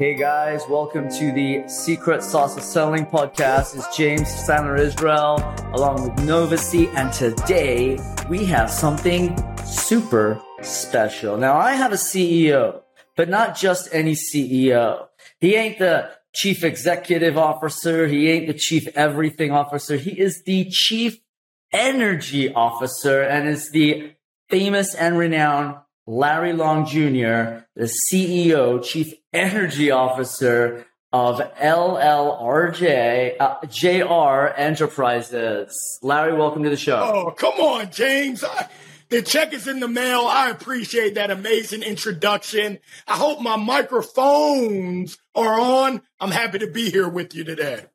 Hey guys, welcome to the Secret Sauce of Selling podcast. It's James Sandler Israel along with Novacy, and today we have something super special. Now I have a CEO, but not just any CEO. He ain't the chief executive officer. He ain't the chief everything officer. He is the chief energy officer and is the famous and renowned Larry Long Jr., the CEO, Chief Energy Officer of LLRJ uh, JR Enterprises. Larry, welcome to the show. Oh, come on, James. I, the check is in the mail. I appreciate that amazing introduction. I hope my microphones are on. I'm happy to be here with you today.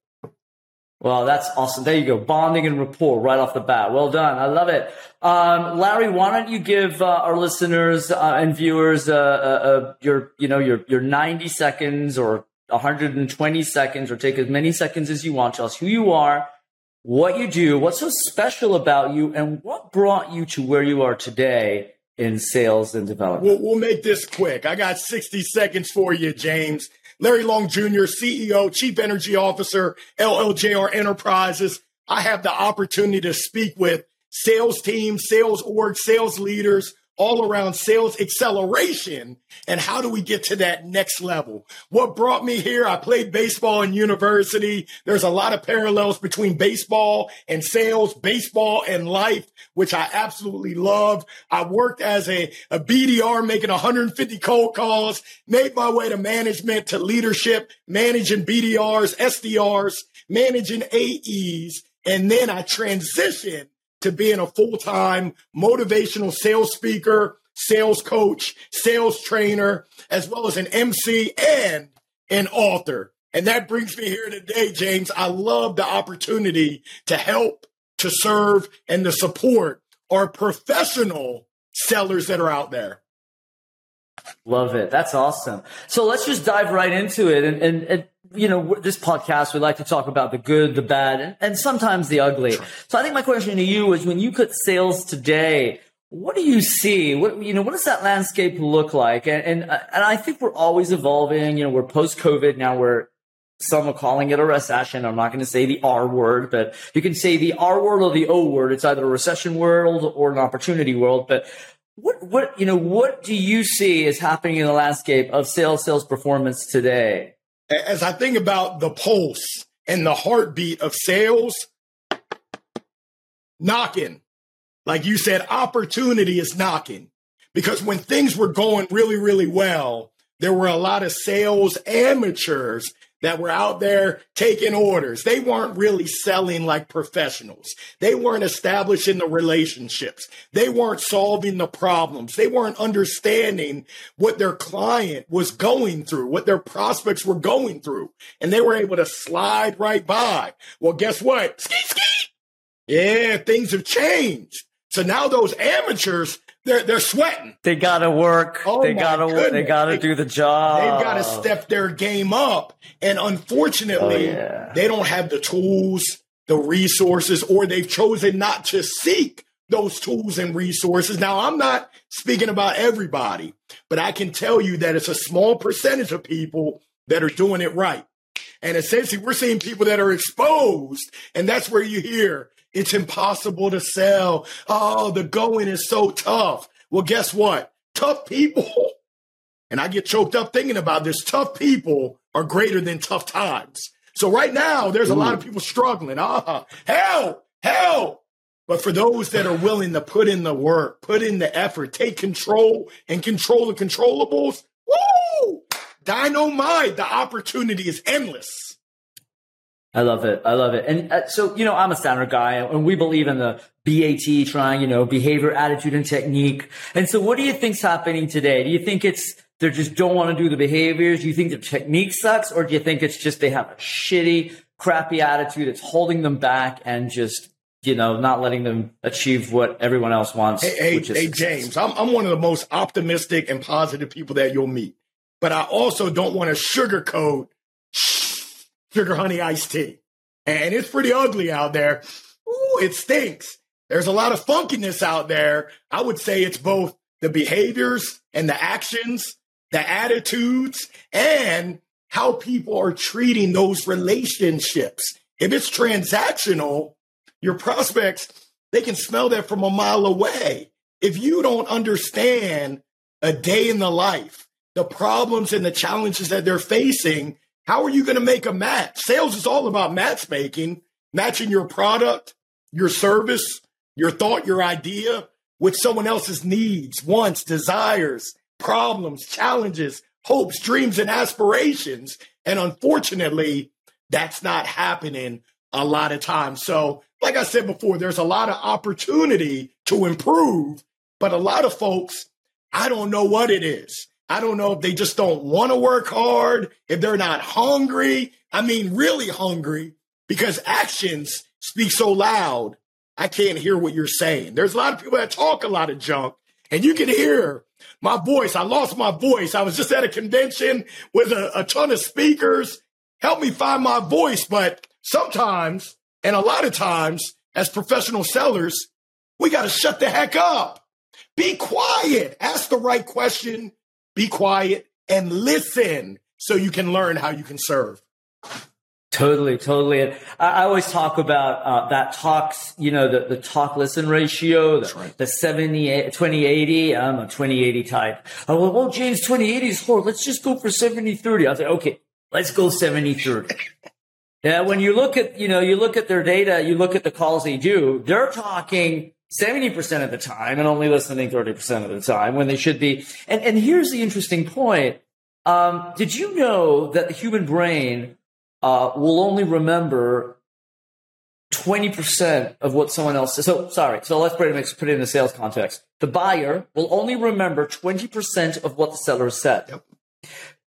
Well, that's awesome. There you go. Bonding and rapport right off the bat. Well done. I love it. Um, Larry, why don't you give uh, our listeners uh, and viewers uh, uh, uh, your, you know, your, your 90 seconds or 120 seconds or take as many seconds as you want. Tell us who you are, what you do, what's so special about you, and what brought you to where you are today in sales and development. We'll, we'll make this quick. I got 60 seconds for you, James. Larry Long Jr., CEO, Chief Energy Officer, LLJR Enterprises. I have the opportunity to speak with sales teams, sales org, sales leaders, all around sales acceleration and how do we get to that next level? What brought me here? I played baseball in university. There's a lot of parallels between baseball and sales, baseball and life, which I absolutely love. I worked as a, a BDR making 150 cold calls, made my way to management, to leadership, managing BDRs, SDRs, managing AEs. And then I transitioned to being a full time motivational sales speaker, sales coach, sales trainer, as well as an MC and an author. And that brings me here today, James. I love the opportunity to help, to serve, and to support our professional sellers that are out there. Love it. That's awesome. So let's just dive right into it. And, and, and, you know, this podcast, we like to talk about the good, the bad, and, and sometimes the ugly. So I think my question to you is when you cut sales today, what do you see? What, you know, what does that landscape look like? And, and, uh, and I think we're always evolving. You know, we're post COVID now. We're, some are calling it a recession. I'm not going to say the R word, but you can say the R word or the O word. It's either a recession world or an opportunity world. But what, what, you know, what do you see is happening in the landscape of sales, sales performance today? As I think about the pulse and the heartbeat of sales, knocking, like you said, opportunity is knocking. Because when things were going really, really well, there were a lot of sales amateurs that were out there taking orders. They weren't really selling like professionals. They weren't establishing the relationships. They weren't solving the problems. They weren't understanding what their client was going through, what their prospects were going through. And they were able to slide right by. Well, guess what? Ski, ski. Yeah, things have changed. So now those amateurs they're they're sweating. They gotta work. Oh they gotta goodness. they gotta do the job. They've got to step their game up. And unfortunately, oh, yeah. they don't have the tools, the resources, or they've chosen not to seek those tools and resources. Now, I'm not speaking about everybody, but I can tell you that it's a small percentage of people that are doing it right. And essentially, we're seeing people that are exposed, and that's where you hear it's impossible to sell. Oh, the going is so tough. Well, guess what? Tough people, and I get choked up thinking about this, tough people are greater than tough times. So right now, there's a Ooh. lot of people struggling. Ah, help, help. But for those that are willing to put in the work, put in the effort, take control and control the controllables, woo! Dynamite. The opportunity is endless. I love it. I love it. And uh, so, you know, I'm a Sandler guy and we believe in the BAT triangle, you know, behavior, attitude and technique. And so what do you think's happening today? Do you think it's they just don't want to do the behaviors? Do you think the technique sucks or do you think it's just they have a shitty, crappy attitude that's holding them back and just you know, not letting them achieve what everyone else wants. Hey, hey, hey James, I'm, I'm one of the most optimistic and positive people that you'll meet, but I also don't want to sugarcoat sugar honey iced tea. And it's pretty ugly out there. Ooh, it stinks. There's a lot of funkiness out there. I would say it's both the behaviors and the actions, the attitudes, and how people are treating those relationships. If it's transactional, your prospects, they can smell that from a mile away. If you don't understand a day in the life, the problems and the challenges that they're facing, how are you going to make a match? Sales is all about matchmaking, matching your product, your service, your thought, your idea with someone else's needs, wants, desires, problems, challenges, hopes, dreams, and aspirations. And unfortunately, that's not happening a lot of times. So, like I said before, there's a lot of opportunity to improve, but a lot of folks, I don't know what it is. I don't know if they just don't want to work hard, if they're not hungry. I mean, really hungry because actions speak so loud. I can't hear what you're saying. There's a lot of people that talk a lot of junk and you can hear my voice. I lost my voice. I was just at a convention with a, a ton of speakers. Help me find my voice. But sometimes, and a lot of times, as professional sellers, we got to shut the heck up. Be quiet. Ask the right question. Be quiet and listen so you can learn how you can serve. Totally, totally. And I, always talk about uh, that talks, you know, the, the talk listen ratio, the, right. the 70, 20, 80. I'm a 20, 80 type. I went, well, James, 20, 80 is hard. Let's just go for 70, 30. I said, okay, let's go 70, 30. yeah. When you look at, you know, you look at their data, you look at the calls they do, they're talking 70% of the time and only listening 30% of the time when they should be. And, and here's the interesting point. Um, did you know that the human brain uh, will only remember 20% of what someone else says. So, sorry. So let's put it, put it in the sales context. The buyer will only remember 20% of what the seller said. Yep.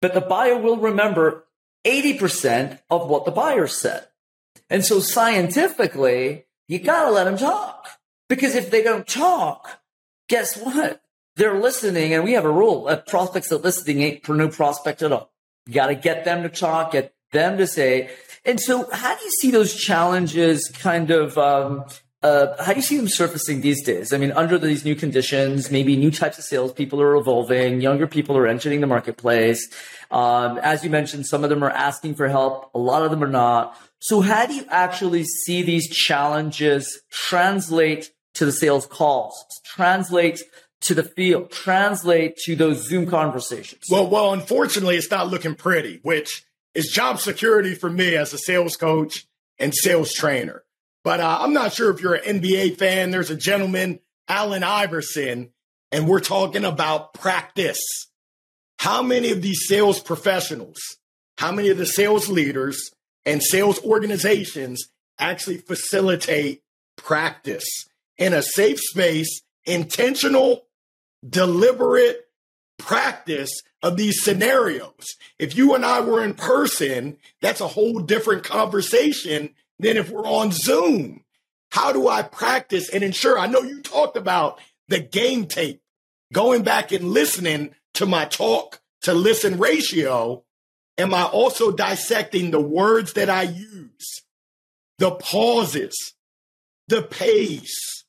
But the buyer will remember 80% of what the buyer said. And so scientifically, you gotta let them talk. Because if they don't talk, guess what? They're listening, and we have a rule: that prospects that listening ain't for no prospect at all. You got to get them to talk, get them to say. And so, how do you see those challenges kind of? Um, uh, how do you see them surfacing these days? I mean, under these new conditions, maybe new types of salespeople are evolving, younger people are entering the marketplace. Um, as you mentioned, some of them are asking for help, a lot of them are not. So, how do you actually see these challenges translate to the sales calls, translate to the field, translate to those Zoom conversations? Well, well, unfortunately, it's not looking pretty, which is job security for me as a sales coach and sales trainer. But uh, I'm not sure if you're an NBA fan. There's a gentleman, Allen Iverson, and we're talking about practice. How many of these sales professionals, how many of the sales leaders and sales organizations actually facilitate practice in a safe space, intentional, deliberate practice of these scenarios. If you and I were in person, that's a whole different conversation than if we're on Zoom. How do I practice and ensure? I know you talked about the game tape, going back and listening to my talk to listen ratio. Am I also dissecting the words that I use, the pauses, the pace,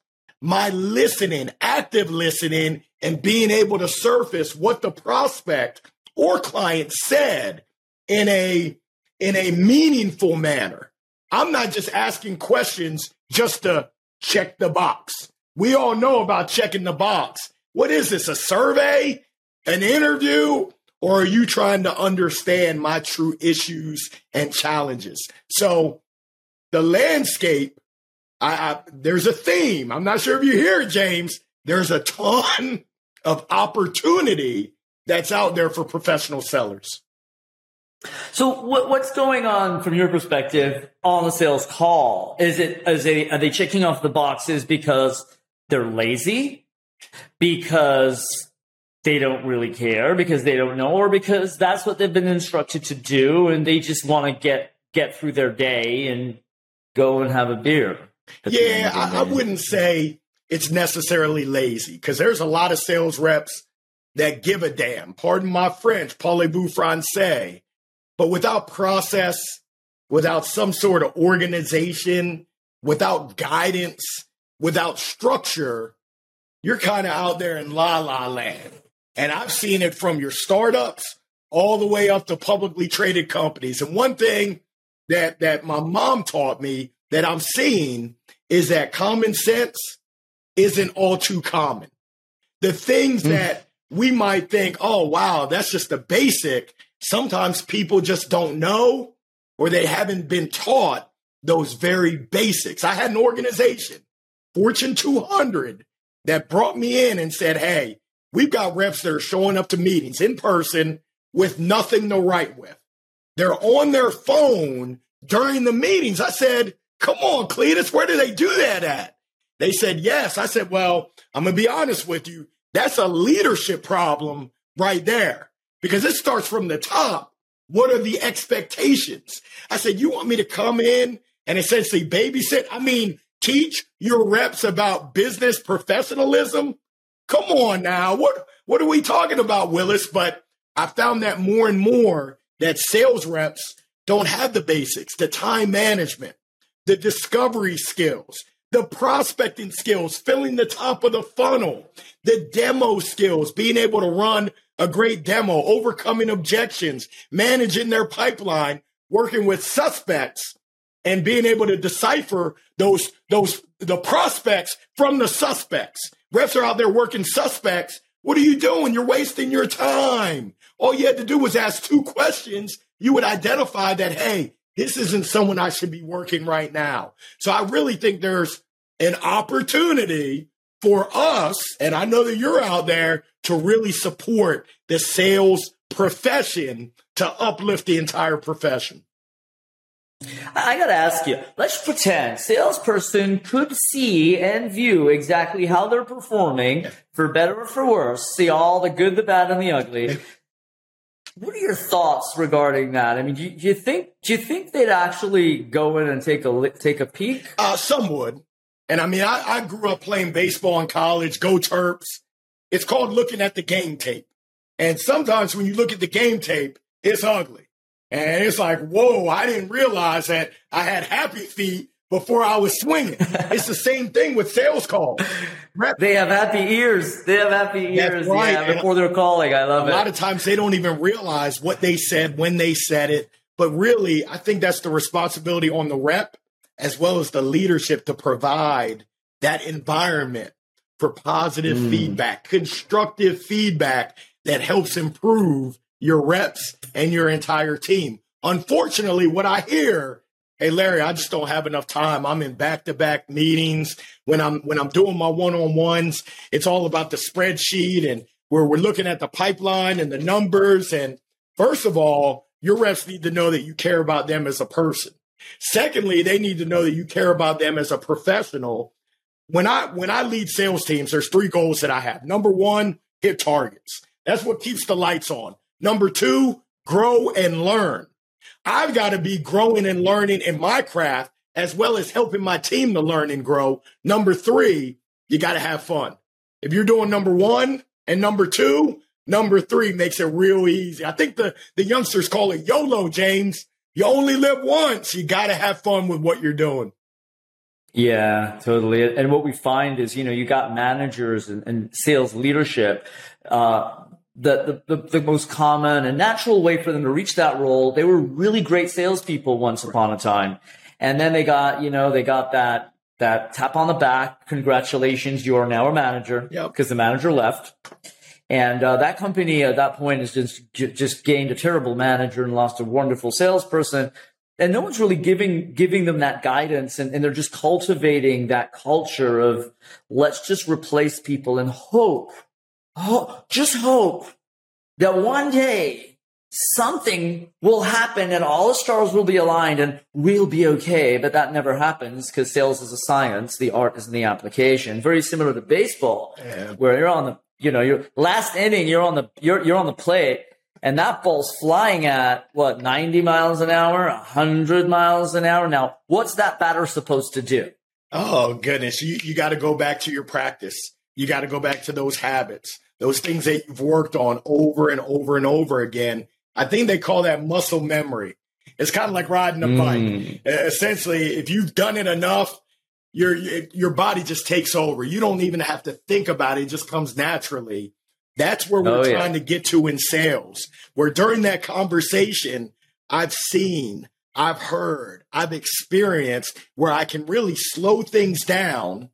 my listening, active listening, and being able to surface what the prospect or client said in a in a meaningful manner. I'm not just asking questions just to check the box. We all know about checking the box. What is this? A survey? An interview? Or are you trying to understand my true issues and challenges? So the landscape, I, I, there's a theme. I'm not sure if you hear it, James. There's a ton of opportunity that's out there for professional sellers. So what, what's going on from your perspective on the sales call? Is it is they are they checking off the boxes because they're lazy, because they don't really care, because they don't know, or because that's what they've been instructed to do, and they just want to get get through their day and go and have a beer? Yeah, I, I wouldn't say it's necessarily lazy because there's a lot of sales reps that give a damn. Pardon my French, parlez-vous français. But without process, without some sort of organization, without guidance, without structure, you're kind of out there in la la land. And I've seen it from your startups all the way up to publicly traded companies. And one thing that that my mom taught me that I'm seeing is that common sense isn't all too common. The things mm. that we might think, oh wow, that's just the basic. Sometimes people just don't know or they haven't been taught those very basics. I had an organization, Fortune 200, that brought me in and said, Hey, we've got reps that are showing up to meetings in person with nothing to write with. They're on their phone during the meetings. I said, Come on, Cletus, where do they do that at? They said, Yes. I said, Well, I'm going to be honest with you. That's a leadership problem right there because it starts from the top. What are the expectations? I said, You want me to come in and essentially babysit? I mean, teach your reps about business professionalism? Come on now. What what are we talking about, Willis? But I found that more and more that sales reps don't have the basics, the time management, the discovery skills, the prospecting skills, filling the top of the funnel, the demo skills, being able to run a great demo, overcoming objections, managing their pipeline, working with suspects and being able to decipher those those the prospects from the suspects. Reps are out there working suspects. What are you doing? You're wasting your time. All you had to do was ask two questions. You would identify that, hey, this isn't someone I should be working right now. So I really think there's an opportunity for us, and I know that you're out there to really support the sales profession to uplift the entire profession. I gotta ask you, let's pretend salesperson could see and view exactly how they're performing, for better or for worse, see all the good, the bad, and the ugly. What are your thoughts regarding that? I mean, do you, do you think do you think they'd actually go in and take a take a peek? Uh, some would, and I mean, I, I grew up playing baseball in college. Go Terps! It's called looking at the game tape, and sometimes when you look at the game tape, it's ugly. And it's like, whoa, I didn't realize that I had happy feet before I was swinging. it's the same thing with sales calls. Rep- They have happy ears. They have happy ears right. yeah, before they're calling. I love a it. A lot of times they don't even realize what they said when they said it. But really, I think that's the responsibility on the rep as well as the leadership to provide that environment for positive mm. feedback, constructive feedback that helps improve your reps and your entire team. Unfortunately, what I hear, hey Larry, I just don't have enough time. I'm in back-to-back meetings. When I'm when I'm doing my one-on-ones, it's all about the spreadsheet and where we're looking at the pipeline and the numbers. And first of all, your reps need to know that you care about them as a person. Secondly, they need to know that you care about them as a professional. When I when I lead sales teams, there's three goals that I have. Number one, hit targets. That's what keeps the lights on. Number two, grow and learn. I've got to be growing and learning in my craft as well as helping my team to learn and grow. Number three, you got to have fun. If you're doing number one and number two, number three makes it real easy. I think the, the youngsters call it YOLO, James. You only live once. You got to have fun with what you're doing. Yeah, totally. And what we find is, you know, you got managers and, and sales leadership, uh, the, the, the, most common and natural way for them to reach that role. They were really great salespeople once upon a time. And then they got, you know, they got that, that tap on the back. Congratulations. You are now a manager because yep. the manager left. And uh, that company at that point has just, just gained a terrible manager and lost a wonderful salesperson. And no one's really giving, giving them that guidance. And, and they're just cultivating that culture of let's just replace people and hope oh, just hope that one day something will happen and all the stars will be aligned and we'll be okay. But that never happens because sales is a science. The art is in the application. Very similar to baseball, yeah. where you're on the, you know, your last inning, you're on the, you're, you're on the plate and that ball's flying at what, 90 miles an hour, 100 miles an hour. Now, what's that batter supposed to do? Oh, goodness. You, you got to go back to your practice. You got to go back to those habits those things that you've worked on over and over and over again. I think they call that muscle memory. It's kind of like riding a bike. Mm. Essentially, if you've done it enough, your your body just takes over. You don't even have to think about it; it just comes naturally. That's where we're Oh, yeah. trying to get to in sales, where during that conversation, I've seen, I've heard, I've experienced where I can really slow things down,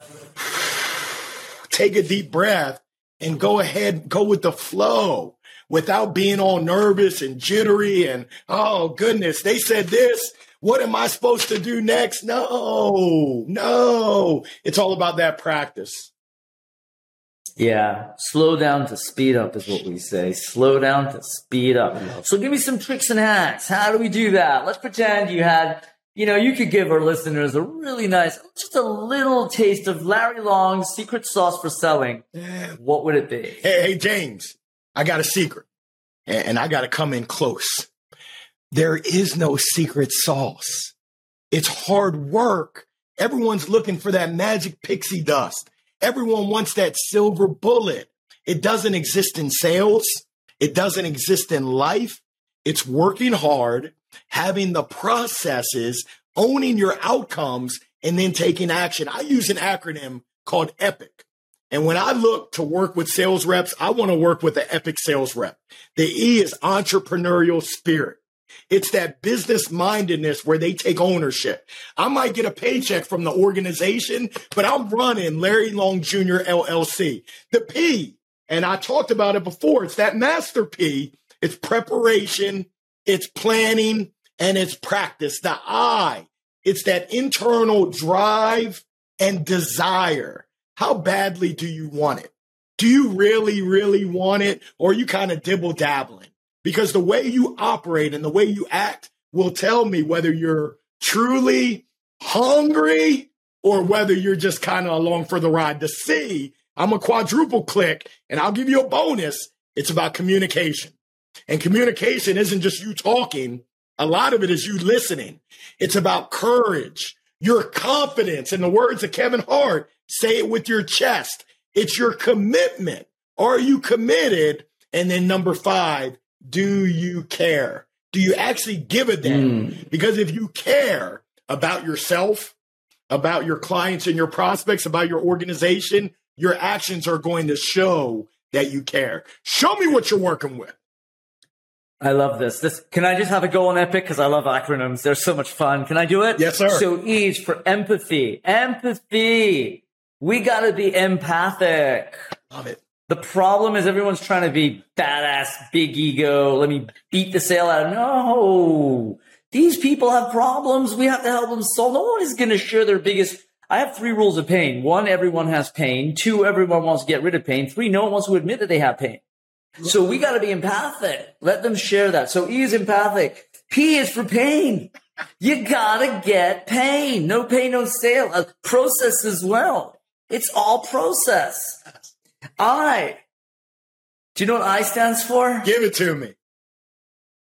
take a deep breath, and go ahead, go with the flow without being all nervous and jittery and, oh goodness, they said this. What am I supposed to do next? No, no. It's all about that practice. Yeah, slow down to speed up is what we say. Slow down to speed up. So give me some tricks and hacks. How do we do that? Let's pretend you had, you know, you could give our listeners a really nice, just a little taste of Larry Long's secret sauce for selling. What would it be? Hey, hey, James, I got a secret and, and I got to come in close. There is no secret sauce. It's hard work. Everyone's looking for that magic pixie dust. Everyone wants that silver bullet. It doesn't exist in sales. It doesn't exist in life. It's working hard, having the processes, owning your outcomes, and then taking action. I use an acronym called EPIC. And when I look to work with sales reps, I want to work with the epic sales rep. The E is entrepreneurial spirit. It's that business mindedness where they take ownership. I might get a paycheck from the organization, but I'm running Larry Long Jr. LLC. The P, and I talked about it before, it's that master P. It's preparation, it's planning, and it's practice. The I, it's that internal drive and desire. How badly do you want it? Do you really, really want it? Or are you kind of dibble dabbling? Because the way you operate and the way you act will tell me whether you're truly hungry or whether you're just kind of along for the ride. To see, I'm a quadruple click and I'll give you a bonus. It's about communication. And communication isn't just you talking. A lot of it is you listening. It's about courage, your confidence. In the words of Kevin Hart, say it with your chest. It's your commitment. Are you committed? And then number five, do you care? Do you actually give a damn? Mm. Because if you care about yourself, about your clients and your prospects, about your organization, your actions are going to show that you care. Show me what you're working with. I love this. This can I just have a go on Epic because I love acronyms. They're so much fun. Can I do it? Yes, sir. So E for empathy. Empathy. We got to be empathic. Love it. The problem is everyone's trying to be badass, big ego. Let me beat the sale out. of No, these people have problems. We have to help them solve. No one is going to share their biggest. I have three rules of pain. One, everyone has pain. Two, everyone wants to get rid of pain. Three, no one wants to admit that they have pain. So we got to be empathic. Let them share that. So E is empathic. P is for pain. You gotta get pain. No pain, no sale. A process as well. It's all process. I. Do you know what I stands for? Give it to me.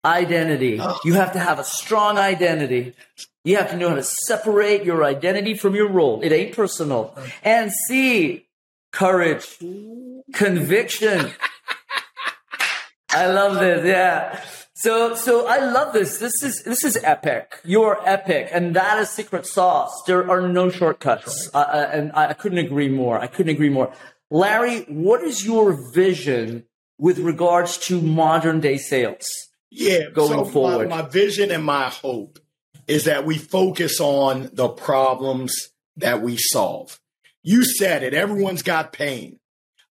Identity. You have to have a strong identity. You have to know how to separate your identity from your role. It ain't personal. And C, courage, conviction. I love this. Yeah. So, so I love this. This is, this is epic. You're epic. And that is secret sauce. There are no shortcuts. Uh, uh, and I, I couldn't agree more. I couldn't agree more. Larry, what is your vision with regards to modern day sales? Yeah, Going so forward. My, my vision and my hope is that we focus on the problems that we solve. You said it. Everyone's got pain.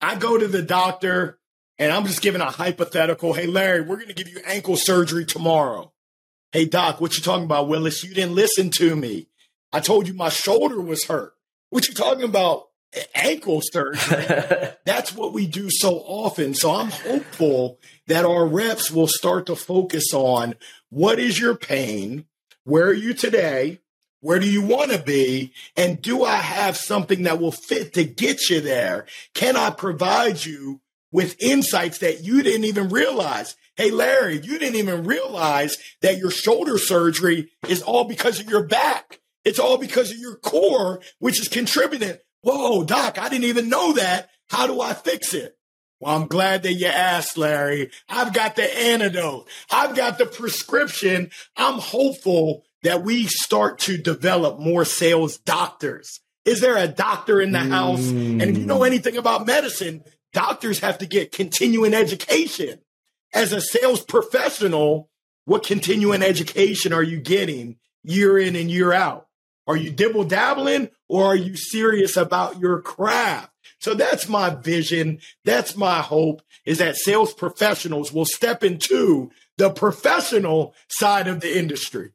I go to the doctor and I'm just giving a hypothetical. Hey, Larry, we're going to give you ankle surgery tomorrow. Hey, doc, what you talking about, Willis? You didn't listen to me. I told you my shoulder was hurt. What you talking about? Ankle surgery. That's what we do so often. So I'm hopeful that our reps will start to focus on what is your pain? Where are you today? Where do you want to be? And do I have something that will fit to get you there? Can I provide you with insights that you didn't even realize? Hey, Larry, you didn't even realize that your shoulder surgery is all because of your back. It's all because of your core, which is contributing. Whoa, doc, I didn't even know that. How do I fix it? Well, I'm glad that you asked, Larry. I've got the antidote. I've got the prescription. I'm hopeful that we start to develop more sales doctors. Is there a doctor in the house? And if you know mm. anything about medicine, doctors have to get continuing education. As a sales professional, what continuing education are you getting year in and year out? Are you dibble dabbling or are you serious about your craft? So that's my vision. That's my hope is that sales professionals will step into the professional side of the industry.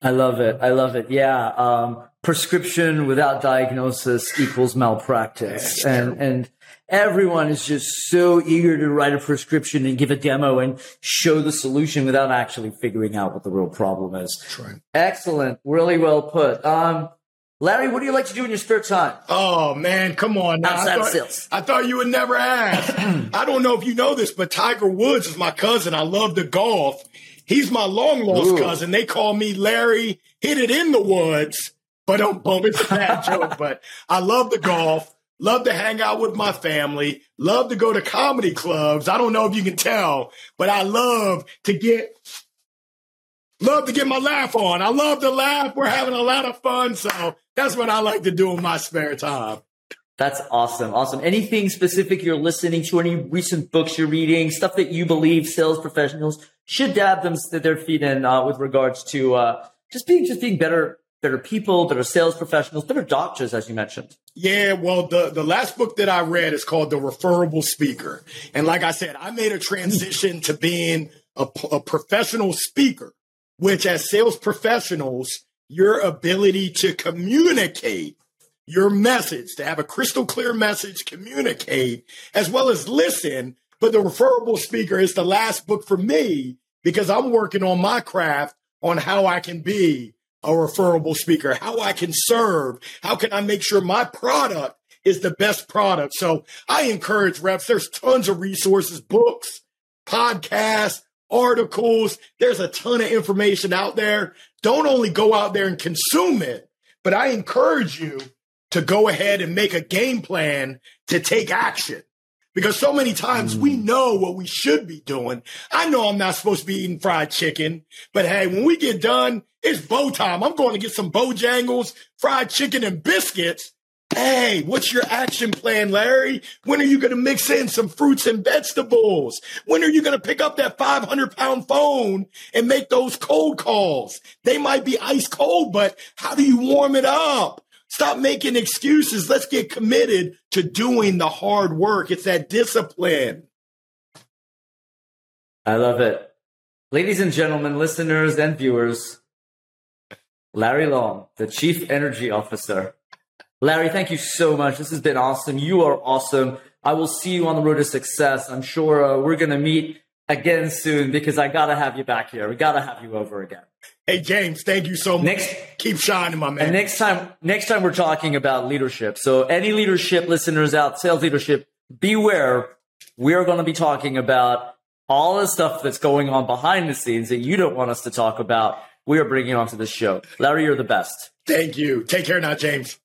I love it. I love it. Yeah. Um, prescription without diagnosis equals malpractice. And, and everyone is just so eager to write a prescription and give a demo and show the solution without actually figuring out what the real problem is. Right. Excellent. Really well put. Um, Larry, what do you like to do in your spare time? Oh man, come on now. Outside I thought, sales. I thought you would never ask. I don't know if you know this, but Tiger Woods is my cousin. I love the golf. He's my long lost Ooh. cousin. They call me Larry. Hit it in the woods, but don't bump. It's a bad joke, but I love the golf. Love to hang out with my family. Love to go to comedy clubs. I don't know if you can tell, but I love to get love to get my laugh on. I love to laugh. We're having a lot of fun, so that's what I like to do in my spare time. That's awesome. Awesome. Anything specific you're listening to? Any recent books you're reading? Stuff that you believe sales professionals should dab them their feet in uh, with regards to uh, just being just being better better people, There are sales professionals, There are doctors, as you mentioned. Yeah, well, the, the last book that I read is called The Referable Speaker. And like I said, I made a transition to being a, a professional speaker, which as sales professionals, your ability to communicate your message, to have a crystal clear message, communicate, as well as listen. But The Referable Speaker is the last book for me because I'm working on my craft on how I can be a referable speaker, how I can serve, how can I make sure my product is the best product. So I encourage reps. There's tons of resources, books, podcasts, articles. There's a ton of information out there. Don't only go out there and consume it, but I encourage you to go ahead and make a game plan to take action. Because so many times we mm. know what we should be doing. I know I'm not supposed to be eating fried chicken, but hey, when we get done, it's bow time. I'm going to get some Bojangles, fried chicken, and biscuits. Hey, what's your action plan, Larry? When are you going to mix in some fruits and vegetables? When are you going to pick up that 500 pound phone and make those cold calls? They might be ice cold, but how do you warm it up? Stop making excuses. Let's get committed to doing the hard work. It's that discipline. I love it. Ladies and gentlemen, listeners and viewers, Larry Long, the Chief Energy Officer. Larry, thank you so much. This has been awesome. You are awesome. I will see you on the road to success. I'm sure uh, we're going to meet again soon because I got to have you back here. We got to have you over again. Hey, James, thank you so much. Next- Keep shining, my man. And next time, next time we're talking about leadership. So any leadership listeners out, sales leadership, beware. We are going to be talking about all the stuff that's going on behind the scenes that you don't want us to talk about. We are bringing onto the show. Larry, you're the best. thank you. Take care now, James.